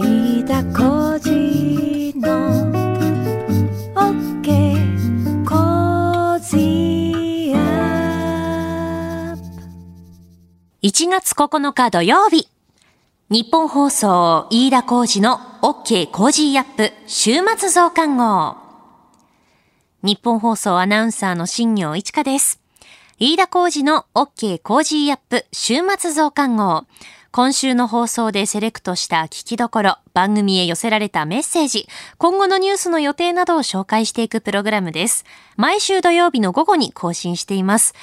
飯田浩二の OK コージーアップ1月9日土曜日。日本放送飯田浩二の OK コージーアップ週末増刊号。ニッポン放送アナウンサーの新行市佳です。飯田浩二の OK コージーアップ週末増刊号。今週の放送でセレクトした聞きどころ、番組へ寄せられたメッセージ、今後のニュースの予定などを紹介していくプログラムです。毎週土曜日の午後に更新しています。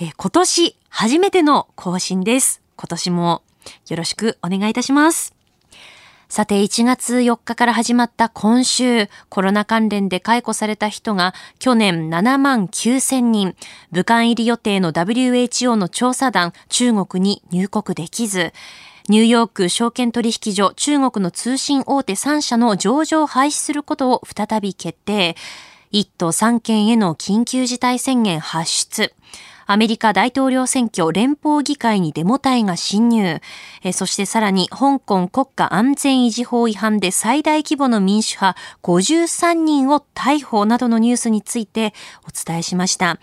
え今年初めての更新です。今年もよろしくお願いいたします。さて、1月4日から始まった今週、コロナ関連で解雇された人が去年7万9000人、武漢入り予定の WHO の調査団、中国に入国できず、ニューヨーク証券取引所中国の通信大手3社の上場を廃止することを再び決定。1都3県への緊急事態宣言発出。アメリカ大統領選挙連邦議会にデモ隊が侵入。えそしてさらに香港国家安全維持法違反で最大規模の民主派53人を逮捕などのニュースについてお伝えしました。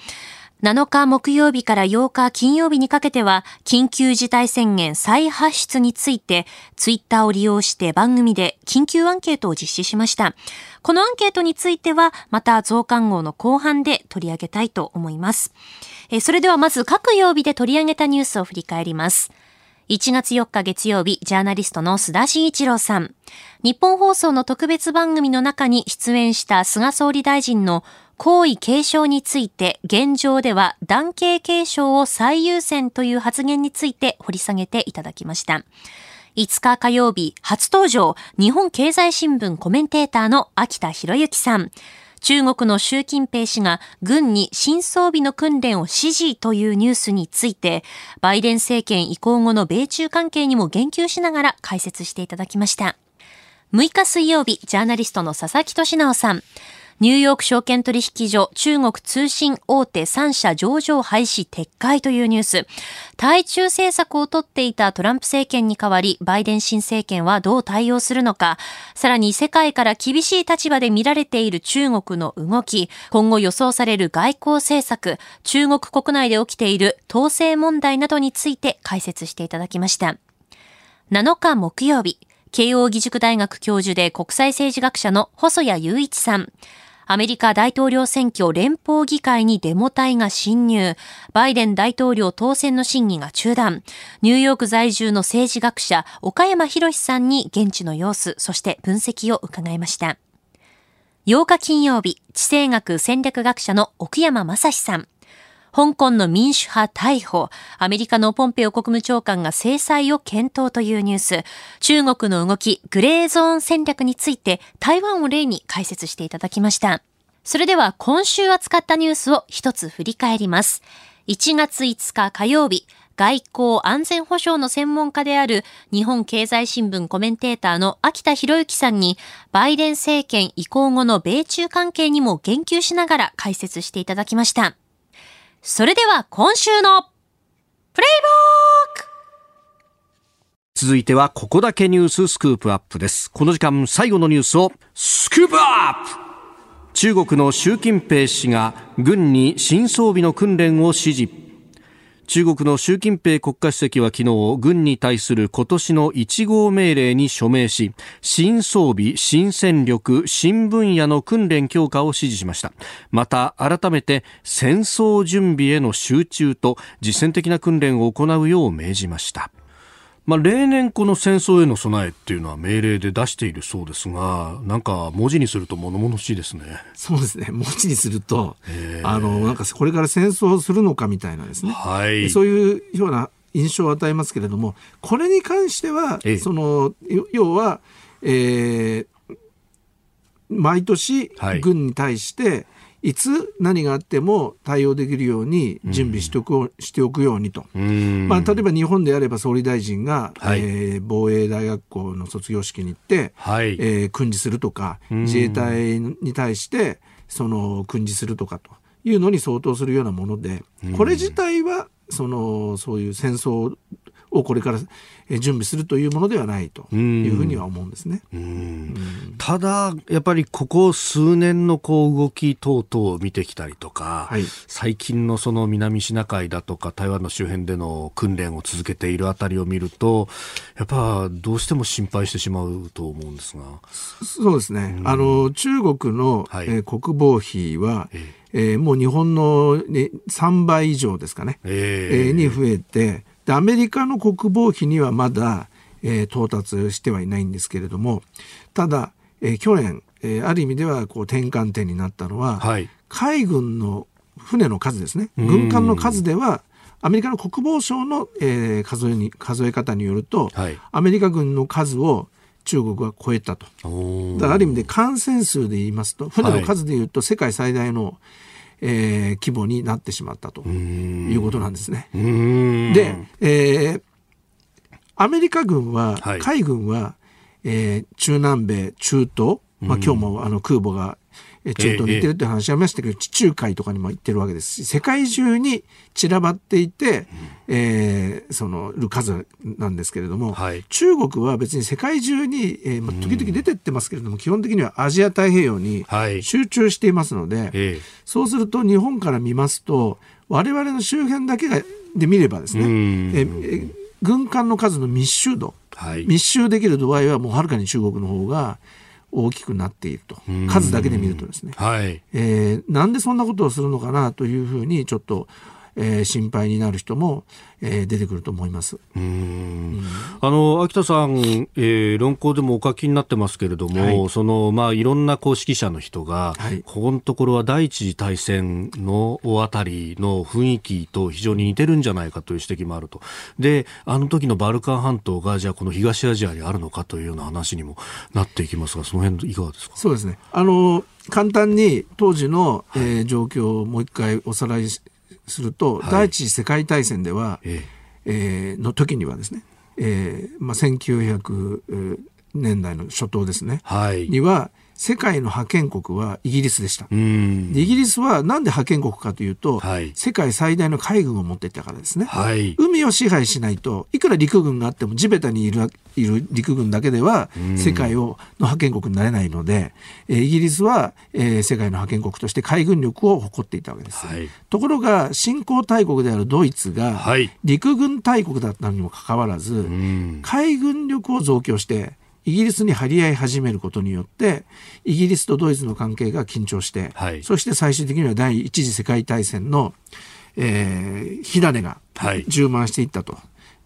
7日木曜日から8日金曜日にかけては、緊急事態宣言再発出について、ツイッターを利用して番組で緊急アンケートを実施しました。このアンケートについては、また増刊号の後半で取り上げたいと思います。えそれではまず各曜日で取り上げたニュースを振り返ります。1月4日月曜日、ジャーナリストの須田慎一郎さん。日本放送の特別番組の中に出演した菅総理大臣の皇位継承について、現状では男系継承を最優先という発言について掘り下げていただきました。5日火曜日、初登場、日本経済新聞コメンテーターの秋田博之さん。中国の習近平氏が軍に新装備の訓練を指示というニュースについて、バイデン政権移行後の米中関係にも言及しながら解説していただきました。6日水曜日、ジャーナリストの佐々木俊直さん。ニューヨーク証券取引所中国通信大手3社上場廃止撤回というニュース。対中政策をとっていたトランプ政権に代わり、バイデン新政権はどう対応するのか。さらに世界から厳しい立場で見られている中国の動き、今後予想される外交政策、中国国内で起きている統制問題などについて解説していただきました。7日木曜日、慶応義塾大学教授で国際政治学者の細谷雄一さん。アメリカ大統領選挙連邦議会にデモ隊が侵入。バイデン大統領当選の審議が中断。ニューヨーク在住の政治学者、岡山博さんに現地の様子、そして分析を伺いました。8日金曜日、地政学戦略学者の奥山正史さん。香港の民主派逮捕、アメリカのポンペオ国務長官が制裁を検討というニュース、中国の動き、グレーゾーン戦略について台湾を例に解説していただきました。それでは今週扱ったニュースを一つ振り返ります。1月5日火曜日、外交安全保障の専門家である日本経済新聞コメンテーターの秋田博之さんにバイデン政権移行後の米中関係にも言及しながら解説していただきました。それでは今週のプレイボーク。続いてはここだけニューススクープアップです。この時間最後のニュースをスクープアップ。中国の習近平氏が軍に新装備の訓練を指示。中国の習近平国家主席は昨日軍に対する今年の1号命令に署名し新装備新戦力新分野の訓練強化を指示しました。また改めて戦争準備への集中と実践的な訓練を行うよう命じました。まあ、例年この戦争への備えっていうのは命令で出しているそうですがなんか文字にすると物々しいですね。そうですね。文字にすると、あの、なんかこれから戦争をするのかみたいなですね。はい。そういうような印象を与えますけれども、これに関してはええ、その、よ要は、えー毎年はい。軍に対して、いつ何があっても対応できるように準備しておく,、しておくようにと。うん。まあ、例えば日本であれば総理大臣が、はい。えー防衛大学校の卒業式に行って、はい。えー訓示するとか、ん。自衛隊に対してその訓示するとかというのに相当するようなもので、これ自体はそのそういう戦争をこれからえー準備するというものではないというふうには思うんですね。ただ、やっぱりここ数年のこう動き等々を見てきたりとか、はい。最近のその南シナ海だとか台湾の周辺での訓練を続けているあたりを見ると、やっぱどうしても心配してしまうと思うんですが。そうですね。あの、中国の、はい。えー国防費は、ええ。ーもう日本の、ね、3倍以上ですかね、ええ。えーに増えてで、アメリカの国防費にはまだ、えー到達してはいないんですけれども、ただ、えー去年、えーある意味ではこう転換点になったのは、はい。海軍の船の数ですね、うん軍艦の数では、アメリカの国防省の、えー数えに数え方によると、はいアメリカ軍の数を中国は超えたと。だからある意味で感染数で言いますと、船の数で言うと世界最大の、えー規模になってしまったということなんですね。で、えーアメリカ軍は、はい。海軍は、えー中南米、中東、まあ、今日もあの空母がえー中東に行ってるって話ありましたけど、地中海とかにも行ってるわけですし、世界中に散らばっていて、えーそのる数なんですけれども、はい。中国は別に世界中に、えーまあ、時々出てってますけれども、基本的にはアジア太平洋にはい。集中していますので、ええ。そうすると日本から見ますと我々の周辺だけがで見ればですね、うん。ええ軍艦の数の密集度はい。密集できる度合いはもうはるかに中国の方が大きくなっていると。ん数だけで見るとですね、はい。えーなんでそんなことをするのかなというふうにちょっと、えー心配になる人も、えー出てくると思います。うーんあの秋田さん、えー論考でもお書きになってますけれども、はいそのまあいろんな公式者の人が、はいここのところは第一次大戦のあたりの雰囲気と非常に似てるんじゃないかという指摘もあると。で、あの時のバルカン半島がじゃあこの東アジアにあるのかというような話にもなっていきますが、その辺いかがですか？そうですね。あの簡単に当時の、えー状況をもう一回おさらいしすると、はい。第一次世界大戦では、ええ。ーの時にはですね、えーまあ、1900年代の初頭ですね。え、はい。には世界の覇権国はイギリスでした。イギリスはなんで覇権国かというと、はい世界最大の海軍を持っていたからですね。はい。海を支配しないといくら陸軍があっても地べたにいるいる陸軍だけでは世界をの覇権国になれないので、えーイギリスは、えー世界の覇権国として海軍力を誇っていたわけです。はいところが新興大国であるドイツがはい陸軍大国だったにもかかわらず、うん海軍力を増強してイギリスに張り合い始めることによってイギリスとドイツの関係が緊張して、はい。そして最終的には第一次世界大戦の、えー火種がはい。充満していったと。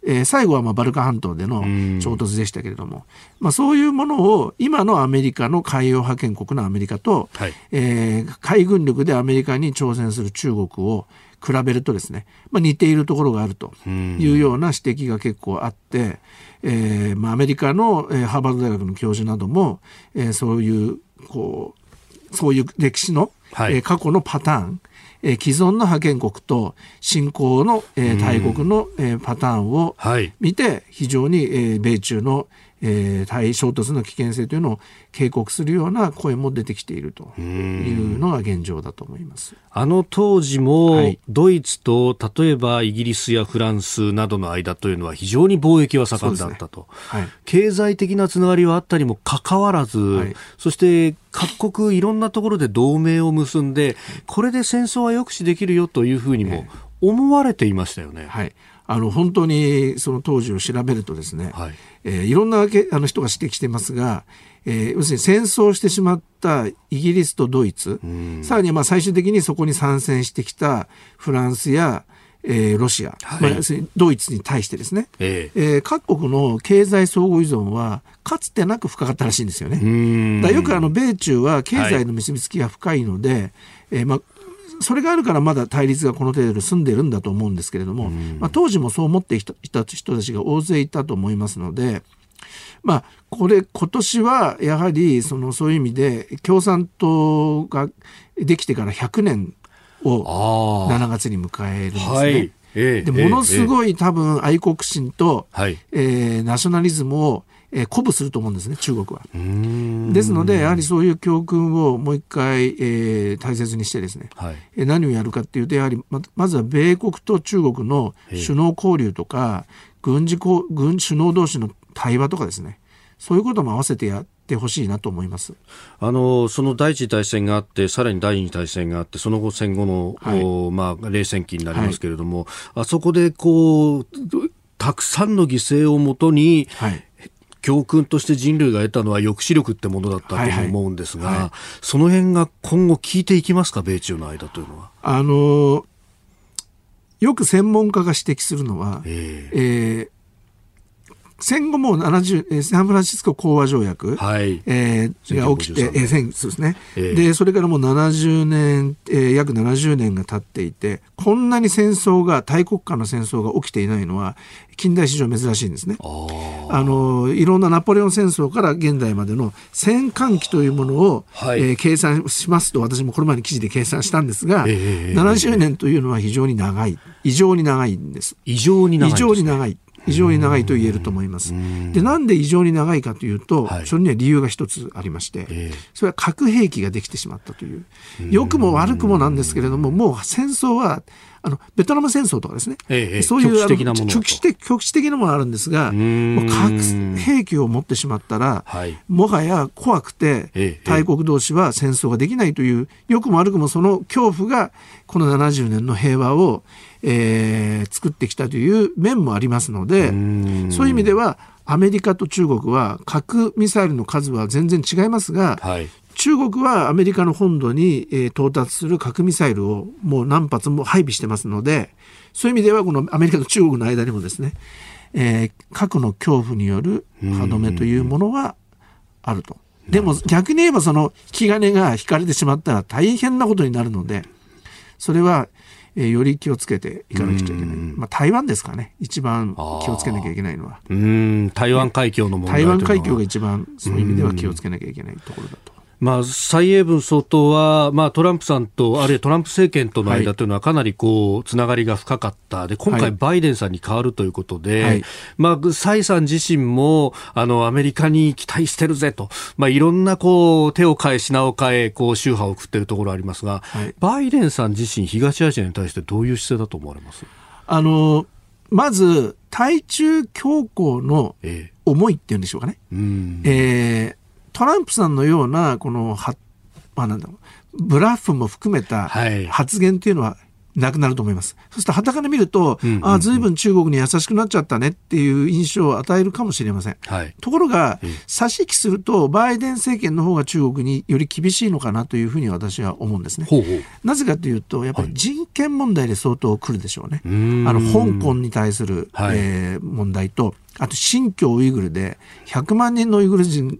えー最後はまあバルカン半島でのん。衝突でしたけれども、まあ、そういうものを今のアメリカの海洋派遣国のアメリカと、はい。えー海軍力でアメリカに挑戦する中国を比べるとですね、まあ、似ているところがあるというような指摘が結構あって、えーまあ、アメリカの、えーハーバード大学の教授なども、えーそういうこうそういう歴史の、はい。えー過去のパターン、えー既存の覇権国と新興の、えー大国の、えーパターンをはい。見て非常に、えー米中の、えー対衝突の危険性というのを警告するような声も出てきているというのが現状だと思います。あの当時も、はい。ドイツと例えばイギリスやフランスなどの間というのは非常に貿易は盛んだったと、はい。経済的なつながりはあったにもかかわらず、はい。そして各国いろんなところで同盟を結んでこれで戦争は抑止できるよというふうにも思われていましたよね。はい、あの本当にその当時を調べるとですね、はい。えーいろんなけあの人が指摘していますが、えー要するに戦争してしまったイギリスとドイツ、さらにはまあ最終的にそこに参戦してきたフランスや、えーロシア、はい。まあ、要するにドイツに対してですね、ええ。えー各国の経済相互依存はかつてなく深かったらしいんですよね。だよくあの米中は経済の結びつきが深いので、えーまあ、それがあるからまだ対立がこの程度で済んでるんだと思うんですけれども、まあ、当時もそう思っていたいた人たちが大勢いたと思いますので、まあ、これ今年はやはりそのそういう意味で共産党ができてから100年をあ7月に迎えるんですね。あはい、ええでものすい、ごい多分愛国心と、はい。えーナショナリズムを、えー鼓舞すると思うんですね中国は。ですのでやはりそういう教訓をもう一回、えー大切にしてですね、はい。えー何をやるかっていうとやはりままずは米国と中国の首脳交流とか軍事こう軍首脳同士の対話とかですね。そういうことも合わせてやってほしいなと思います。あのその第一次大戦があってさらに第二次大戦があってその後戦後の、はい、まあ、冷戦期になりますけれども、はい、あそこでこうたくさんの犠牲をもとに、はい。教訓として人類が得たのは抑止力ってものだったと思うんですが、はい。はい、その辺が今後効いていきますか、米中の間というのは？あのよく専門家が指摘するのは、えー、えー戦後も70サンフランシスコ講和条約、はい。えー、が起きて、えー、そうですね、えー、でそれからもう70年、えー、約70年が経っていてこんなに戦争が大国間の戦争が起きていないのは近代史上珍しいんですね。あのいろんなナポレオン戦争から現代までの戦艦期というものを、はい、えー、計算しますと私もこの前に記事で計算したんですが、えー、70年というのは非常に長い。異常に長いんです。異常に長い、ね、異常に長い異常に長いと言えると思います。で、なんで異常に長いかというと、はい、それには理由が一つありまして、えー、それは核兵器ができてしまったという、良くも悪くもなんですけれども、もう戦争は、あの、ベトナム戦争とかですね、えそういう局地的なもの局地的局地的なものあるんですが、核兵器を持ってしまったら、はい、もはや怖くて、大国同士は戦争ができないという、良くも悪くもその恐怖が、この70年の平和を、えー、作ってきたという面もありますのでそういう意味ではアメリカと中国は核ミサイルの数は全然違いますが、はい、中国はアメリカの本土に、えー、到達する核ミサイルをもう何発も配備してますのでそういう意味ではこのアメリカと中国の間にもですね、えー、核の恐怖による歯止めというものはあると。でも逆に言えばその引き金が引かれてしまったら大変なことになるのでそれはえー、より気をつけていかなくちゃいけない。まあ、台湾ですかね。一番気をつけなきゃいけないのは。うん、台湾海峡の問題台湾海峡が一番そういう意味では気をつけなきゃいけないところだと。まあ、蔡英文総統は、まあ、トランプさんと、あるいはトランプ政権との間というのは、かなりこう、つながりが深かった。で、今回、バイデンさんに変わるということで、はい、まあ、蔡さん自身も、あの、アメリカに期待してるぜと、まあ、いろんな、こう、手を変え、品を変え、こう、宗派を送っているところありますが、はい、バイデンさん自身、東アジアに対してどういう姿勢だと思われます？あの、まず、対中強硬の思いっていうんでしょうかね。えー、えートランプさんのような、この、は、まあなんだろう、ブラッフも含めた発言っていうのはなくなると思います。そして旗から見ると、うんうんうん、ああ、随分中国に優しくなっちゃったねっていう印象を与えるかもしれません。はい、ところが、差し引きすると、バイデン政権の方が中国により厳しいのかなというふうに私は思うんですね。ほうほうなぜかというと、やっぱり人権問題で相当来るでしょうね。はい、あの、香港に対する、はい、えー、問題と、あと新疆ウイグルで100万人のウイグル人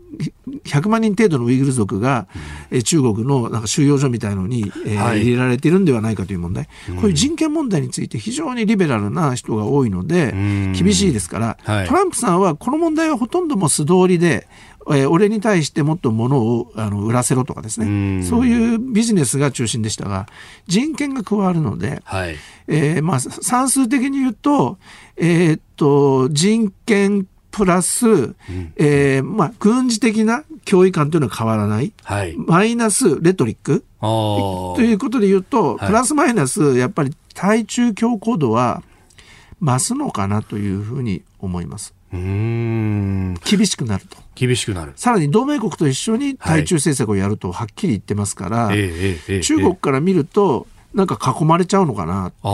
100万人程度のウイグル族が、うん、中国のなんか収容所みたいのに、えーはい、入れられているんではないかという問題、うん、こういう人権問題について非常にリベラルな人が多いので、厳しいですから、はい、トランプさんはこの問題はほとんども素通りでえー、俺に対してもっと物をあの売らせろとかですね。そういうビジネスが中心でしたが人権が加わるので、はい。えーまあ、算数的に言うと,、えー、っと人権プラス、うん、えー、まあ、軍事的な脅威感というのは変わらない、はい、マイナスレトリックということで言うと、プラスマイナスやっぱり対中強硬度は増すのかなというふうに思います。うん厳しくなると。厳しくなる。さらに同盟国と一緒に対中政策をやるとはっきり言ってますから、はい、中国から見ると、なんか囲まれちゃうのかなっていう、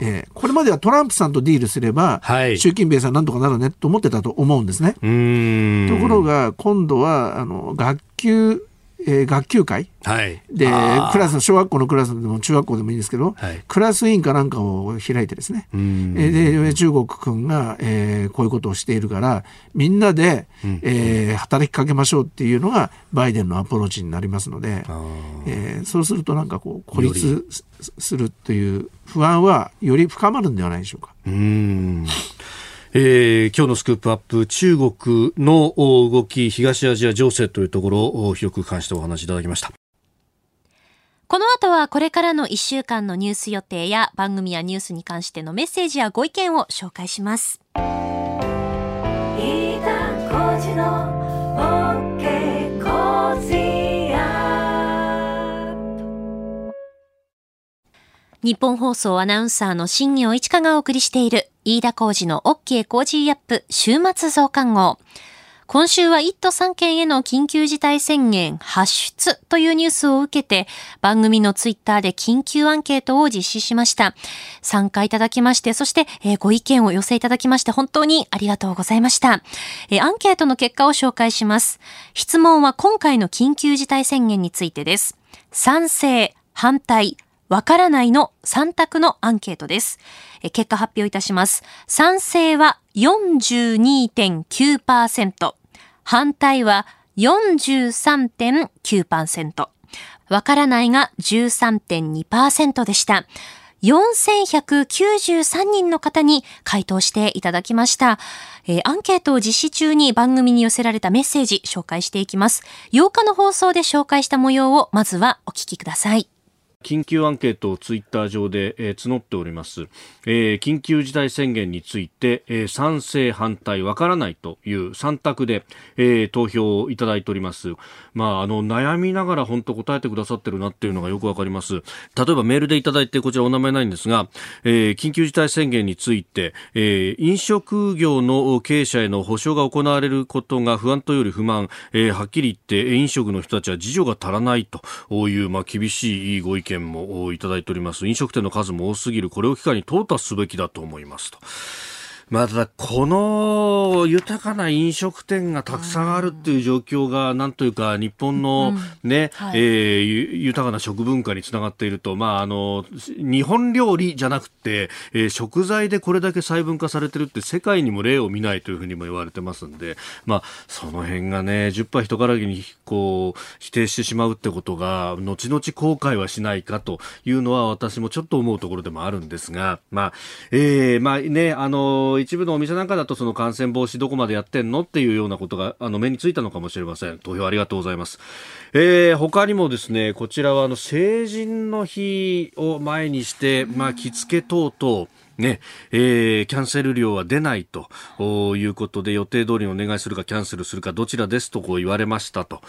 えー、これまではトランプさんとディールすれば、はい、習近平さんなんとかなるねと思ってたと思うんですね。ところが今度はあの学級えー、学級会、はい、でクラス小学校のクラスでも中学校でもいいんですけど、はい、クラス委員かなんかを開いてですね、えー、で中国君が、えー、こういうことをしているからみんなで、うん、えー、働きかけましょうっていうのがバイデンのアプローチになりますので、えー、そうするとなんかこう孤立するという不安はより深まるんではないでしょうか。うんえー、今日のスクープアップ中国の動き東アジア情勢というところを広く関してお話しいただきました。この後はこれからの1週間のニュース予定や番組やニュースに関してのメッセージやご意見を紹介しますニッポン放送アナウンサーの新行市佳がお送りしている飯田浩二の OK コージーアップ週末増刊号。今週は1都3県への緊急事態宣言発出というニュースを受けて番組のツイッターで緊急アンケートを実施しました。参加いただきまして、そして、えご意見を寄せいただきまして本当にありがとうございました。えアンケートの結果を紹介します。質問は今回の緊急事態宣言についてです。賛成、反対、わからないの3択のアンケートです。結果発表いたします。賛成は42.9%。反対は43.9%。わからないが13.2%でした。4193人の方に回答していただきました。えーアンケートを実施中に番組に寄せられたメッセージ紹介していきます。8日の放送で紹介した模様をまずはお聞きください。緊急アンケートをツイッター上で、えー募っております、えー緊急事態宣言について、えー賛成反対わからないという3択で、え投票をいただいております。まああの悩みながら本当答えてくださってるなっていうのがよくわかります。例えばメールでいただいてこちらお名前ないんですが、え緊急事態宣言について、え飲食業の経営者への保障が行われることが不安というより不満、えはっきり言って飲食の人たちは自助が足らないという、まあ、厳しいご意見もいただいております飲食店の数も多すぎるこれを機会に淘汰すべきだと思いますと。まあ、ただ、この豊かな飲食店がたくさんあるっていう状況が、なんというか、日本のね、はい。えーゆ豊かな食文化につながっていると、まあ、あの、日本料理じゃなくて、えー食材でこれだけ細分化されてるって世界にも例を見ないというふうにも言われてますんで、まあ、その辺がね、10杯人からぎに、こう、否定してしまうってことが、後々後悔はしないかというのは私もちょっと思うところでもあるんですが、まあ、えーまあね、あの、一部のお店なんかだとその感染防止どこまでやってんのっていうようなことが、あの、目についたのかもしれません。投票ありがとうございます。えー他にもですね、こちらはあの、成人の日を前にして、まあ、着付け等々、ね、えーキャンセル料は出ないということで予定通りお願いするかキャンセルするかどちらですとこう言われましたと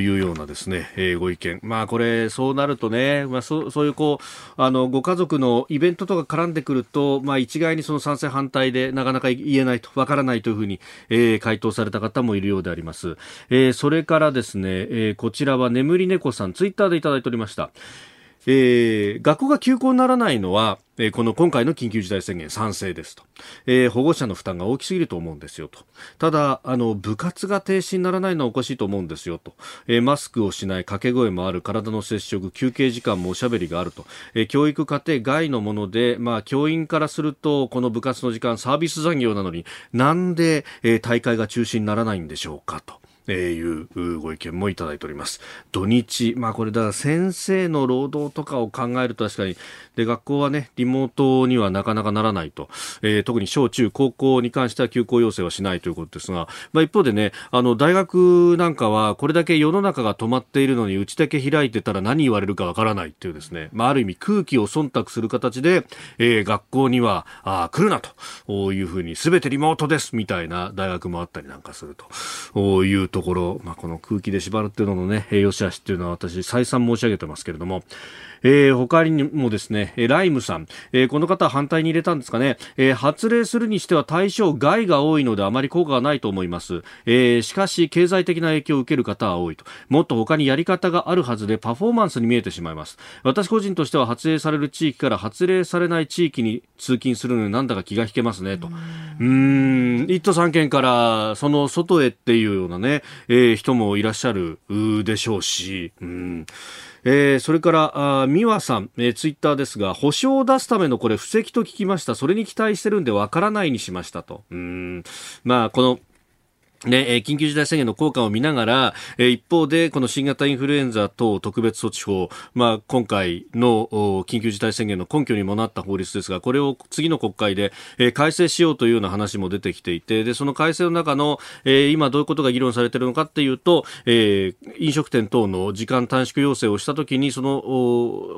いうようなですね、えーご意見。まあこれそうなるとね、まあそうそういうこう、あの、ご家族のイベントとか絡んでくると、まあ一概にその賛成反対でなかなか言えないと、わからないというふうに、えー回答された方もいるようであります。えーそれからですね、えーこちらは眠り猫さん、ツイッターでいただいておりました。えー学校が休校にならないのは、えーこの今回の緊急事態宣言賛成ですと、えー保護者の負担が大きすぎると思うんですよと。ただあの部活が停止にならないのはおかしいと思うんですよと、えーマスクをしない掛け声もある体の接触休憩時間もおしゃべりがあると、えー教育家庭外のもので、まあ、教員からするとこの部活の時間サービス残業なのになんで、えー大会が中止にならないんでしょうかと。えーいうご意見もいただいております。土日、まあこれだから先生の労働とかを考えると確かに、で、学校はね、リモートにはなかなかならないと。えー特に小中高校に関しては休校要請はしないということですが、まあ一方でね、あの、大学なんかはこれだけ世の中が止まっているのに内だけ開いてたら何言われるかわからないっていうですね、まあある意味空気を忖度する形で、えー学校には、あ来るなというふうに全てリモートですみたいな大学もあったりなんかするというところ、まあ、この空気で縛るっていうののね、えー良し悪しっていうのは私再三申し上げてますけれども、えー他にもですね、えーライムさん、えーこの方は反対に入れたんですかね、えー発令するにしては対象外が多いのであまり効果がないと思います。えーしかし、経済的な影響を受ける方は多いと。もっと他にやり方があるはずでパフォーマンスに見えてしまいます。私個人としては発令される地域から発令されない地域に通勤するのになんだか気が引けますね、と。うーん、一都三県からその外へっていうようなね、えー人もいらっしゃるでしょうし、うん。えーそれから、あ美和さん、えーツイッターですが、保証を出すためのこれ、布石と聞きました。それに期待してるんでわからないにしましたと。うん。まあ、この、ね、え緊急事態宣言の効果を見ながら、え一方で、この新型インフルエンザ等特別措置法、まあ、今回の緊急事態宣言の根拠にもなった法律ですが、これを次の国会で、え改正しようというような話も出てきていて、で、その改正の中の、え今どういうことが議論されているのかっていうと、え飲食店等の時間短縮要請をしたときに、その、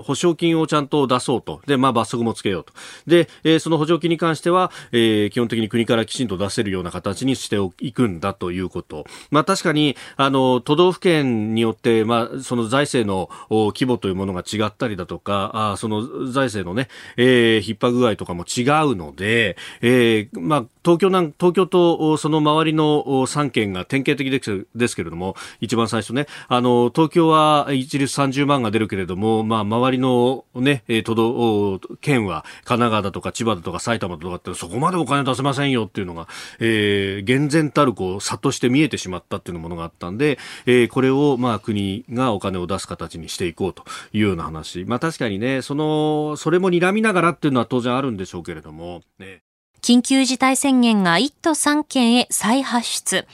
保証金をちゃんと出そうと。で、まあ、罰則もつけようと。で、えその補助金に関しては、え基本的に国からきちんと出せるような形にしていくんだということ。まあ確かに、あの、都道府県によって、まあ、その財政の規模というものが違ったりだとか、あその財政のね、えー、逼迫具合とかも違うので、えー、まあ、東京なん、東京とその周りの3県が典型的ですですけれども、一番最初ね、あの、東京は一律30万が出るけれども、まあ、周りのね、都道、県は神奈川だとか千葉だとか埼玉だとかってそこまでお金出せませんよっていうのが、えー、厳然たるこう、差として見えてしまったっていうものがあったんで、えー、これをまあ国がお金を出す形にしていこうというような話。まあ確かにね、その、それも睨みながらっていうのは当然あるんでしょうけれども、ね。緊急事態宣言が1都3県へ再発出。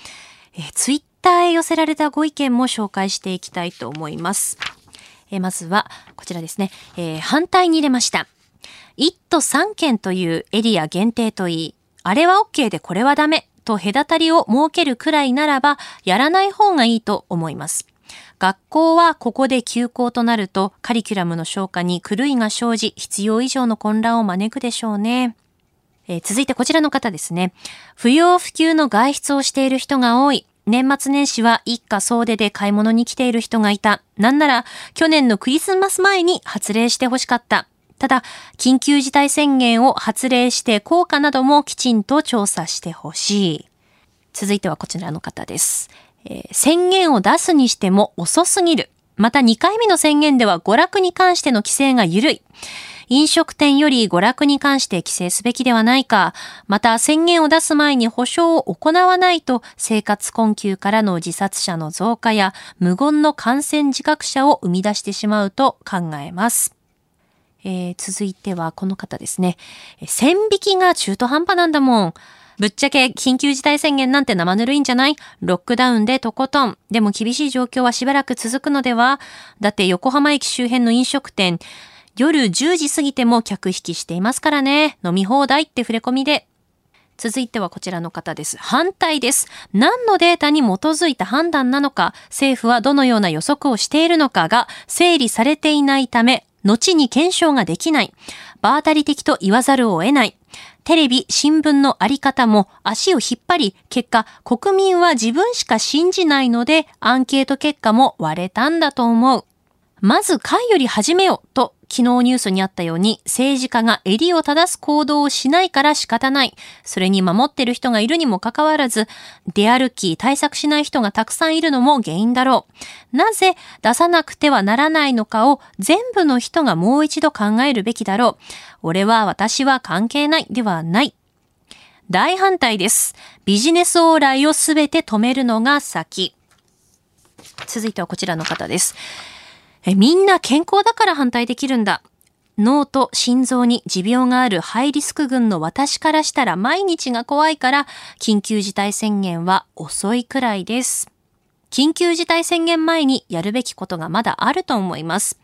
え、ツイッターへ寄せられたご意見も紹介していきたいと思います。え、まずは、こちらですね、えー、反対に入れました。1都3県というエリア限定といい、あれは OK でこれはダメと隔たりを設けるくらいならば、やらない方がいいと思います。学校はここで休校となると、カリキュラムの消化に狂いが生じ、必要以上の混乱を招くでしょうね。えー、続いてこちらの方ですね。不要不急の外出をしている人が多い。年末年始は一家総出で買い物に来ている人がいた。なんなら、去年のクリスマス前に発令してほしかった。ただ、緊急事態宣言を発令して効果などもきちんと調査してほしい。続いてはこちらの方です。えー、宣言を出すにしても遅すぎる。また2回目の宣言では娯楽に関しての規制が緩い。飲食店より娯楽に関して規制すべきではないか。また宣言を出す前に保証を行わないと生活困窮からの自殺者の増加や無言の感染自覚者を生み出してしまうと考えます。えー、続いてはこの方ですね。線引きが中途半端なんだもん。ぶっちゃけ緊急事態宣言なんて生ぬるいんじゃない？ロックダウンでとことん。でも厳しい状況はしばらく続くのでは？だって横浜駅周辺の飲食店、夜10時過ぎても客引きしていますからね。飲み放題って触れ込みで。続いてはこちらの方です。反対です。何のデータに基づいた判断なのか、政府はどのような予測をしているのかが整理されていないため、後に検証ができない。場当たり的と言わざるを得ない。テレビ、新聞のあり方も足を引っ張り、結果、国民は自分しか信じないので、アンケート結果も割れたんだと思う。まず会より始めようと昨日ニュースにあったように政治家が襟を正す行動をしないから仕方ない。それに守ってる人がいるにもかかわらず、出歩き対策しない人がたくさんいるのも原因だろう。なぜ出さなくてはならないのかを全部の人がもう一度考えるべきだろう。俺は私は関係ないではない。大反対です。ビジネス往来をすべて止めるのが先。続いてはこちらの方です。え、みんな健康だから反対できるんだ。脳と心臓に持病があるハイリスク群の私からしたら毎日が怖いから緊急事態宣言は遅いくらいです。緊急事態宣言前にやるべきことがまだあると思います。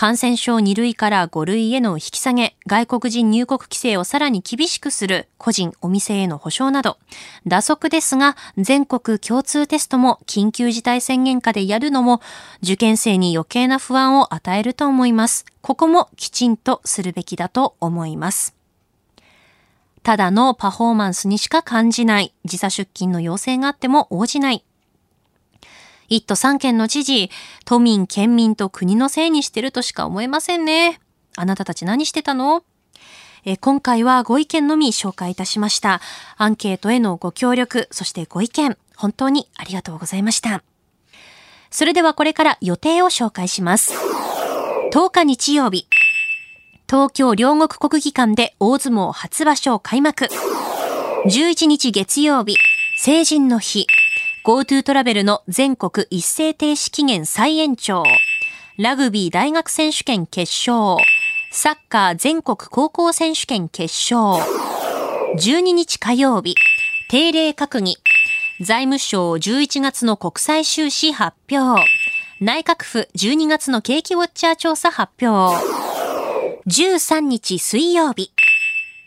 感染症2類から5類への引き下げ、外国人入国規制をさらに厳しくする、個人、お店への保証など、打足ですが、全国共通テストも緊急事態宣言下でやるのも、受験生に余計な不安を与えると思います。ここもきちんとするべきだと思います。ただのパフォーマンスにしか感じない、時差出勤の要請があっても応じない、一都三県の知事、都民、県民と国のせいにしてるとしか思えませんね。あなたたち何してたの？え今回はご意見のみ紹介いたしました。アンケートへのご協力、そしてご意見、本当にありがとうございました。それではこれから予定を紹介します。10日日曜日、東京両国国技館で大相撲初場所開幕。11日月曜日、成人の日、GoTo トラベルの全国一斉停止期限再延長。ラグビー大学選手権決勝。サッカー全国高校選手権決勝。12日火曜日。定例閣議。財務省11月の国際収支発表。内閣府12月の景気ウォッチャー調査発表。13日水曜日。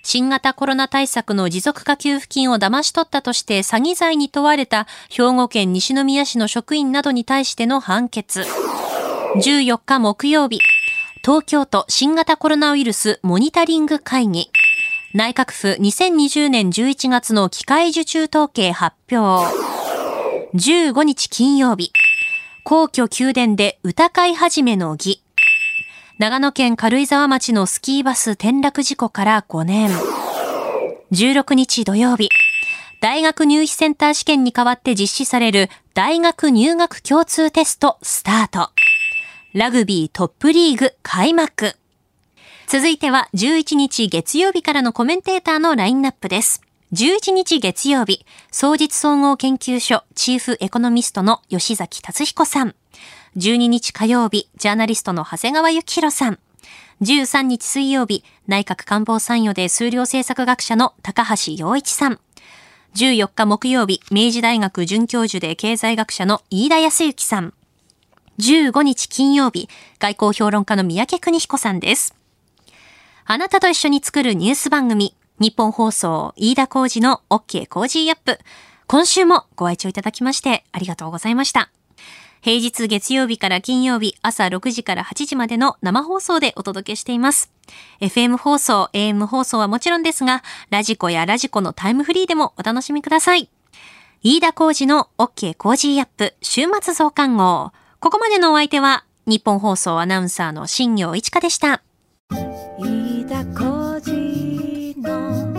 新型コロナ対策の持続化給付金を騙し取ったとして詐欺罪に問われた兵庫県西宮市の職員などに対しての判決。14日木曜日、東京都新型コロナウイルスモニタリング会議。内閣府2020年11月の機械受注統計発表。15日金曜日。皇居宮殿で歌会始めの儀。長野県軽井沢町のスキーバス転落事故から5年。16日土曜日。大学入試センター試験に代わって実施される大学入学共通テストスタート。ラグビートップリーグ開幕。続いては11日月曜日からのコメンテーターのラインナップです。11日月曜日、総実総合研究所チーフエコノミストの吉崎達彦さん。12日火曜日、ジャーナリストの長谷川幸洋さん。13日水曜日、内閣官房参与で数量政策学者の高橋洋一さん。14日木曜日、明治大学准教授で経済学者の飯田康之さん。15日金曜日、外交評論家の宮家邦彦さんです。あなたと一緒に作るニュース番組、ニッポン放送、飯田浩司の OK Cozy up。今週もご愛聴いただきましてありがとうございました。平日月曜日から金曜日朝6時から8時までの生放送でお届けしています。FM 放送、AM 放送はもちろんですが、 radiko や radiko のタイムフリーでもお楽しみください。飯田浩二の OK コージーアップ週末増刊号。ここまでのお相手は、ニッポン放送アナウンサーの新行市佳でした。飯田浩司の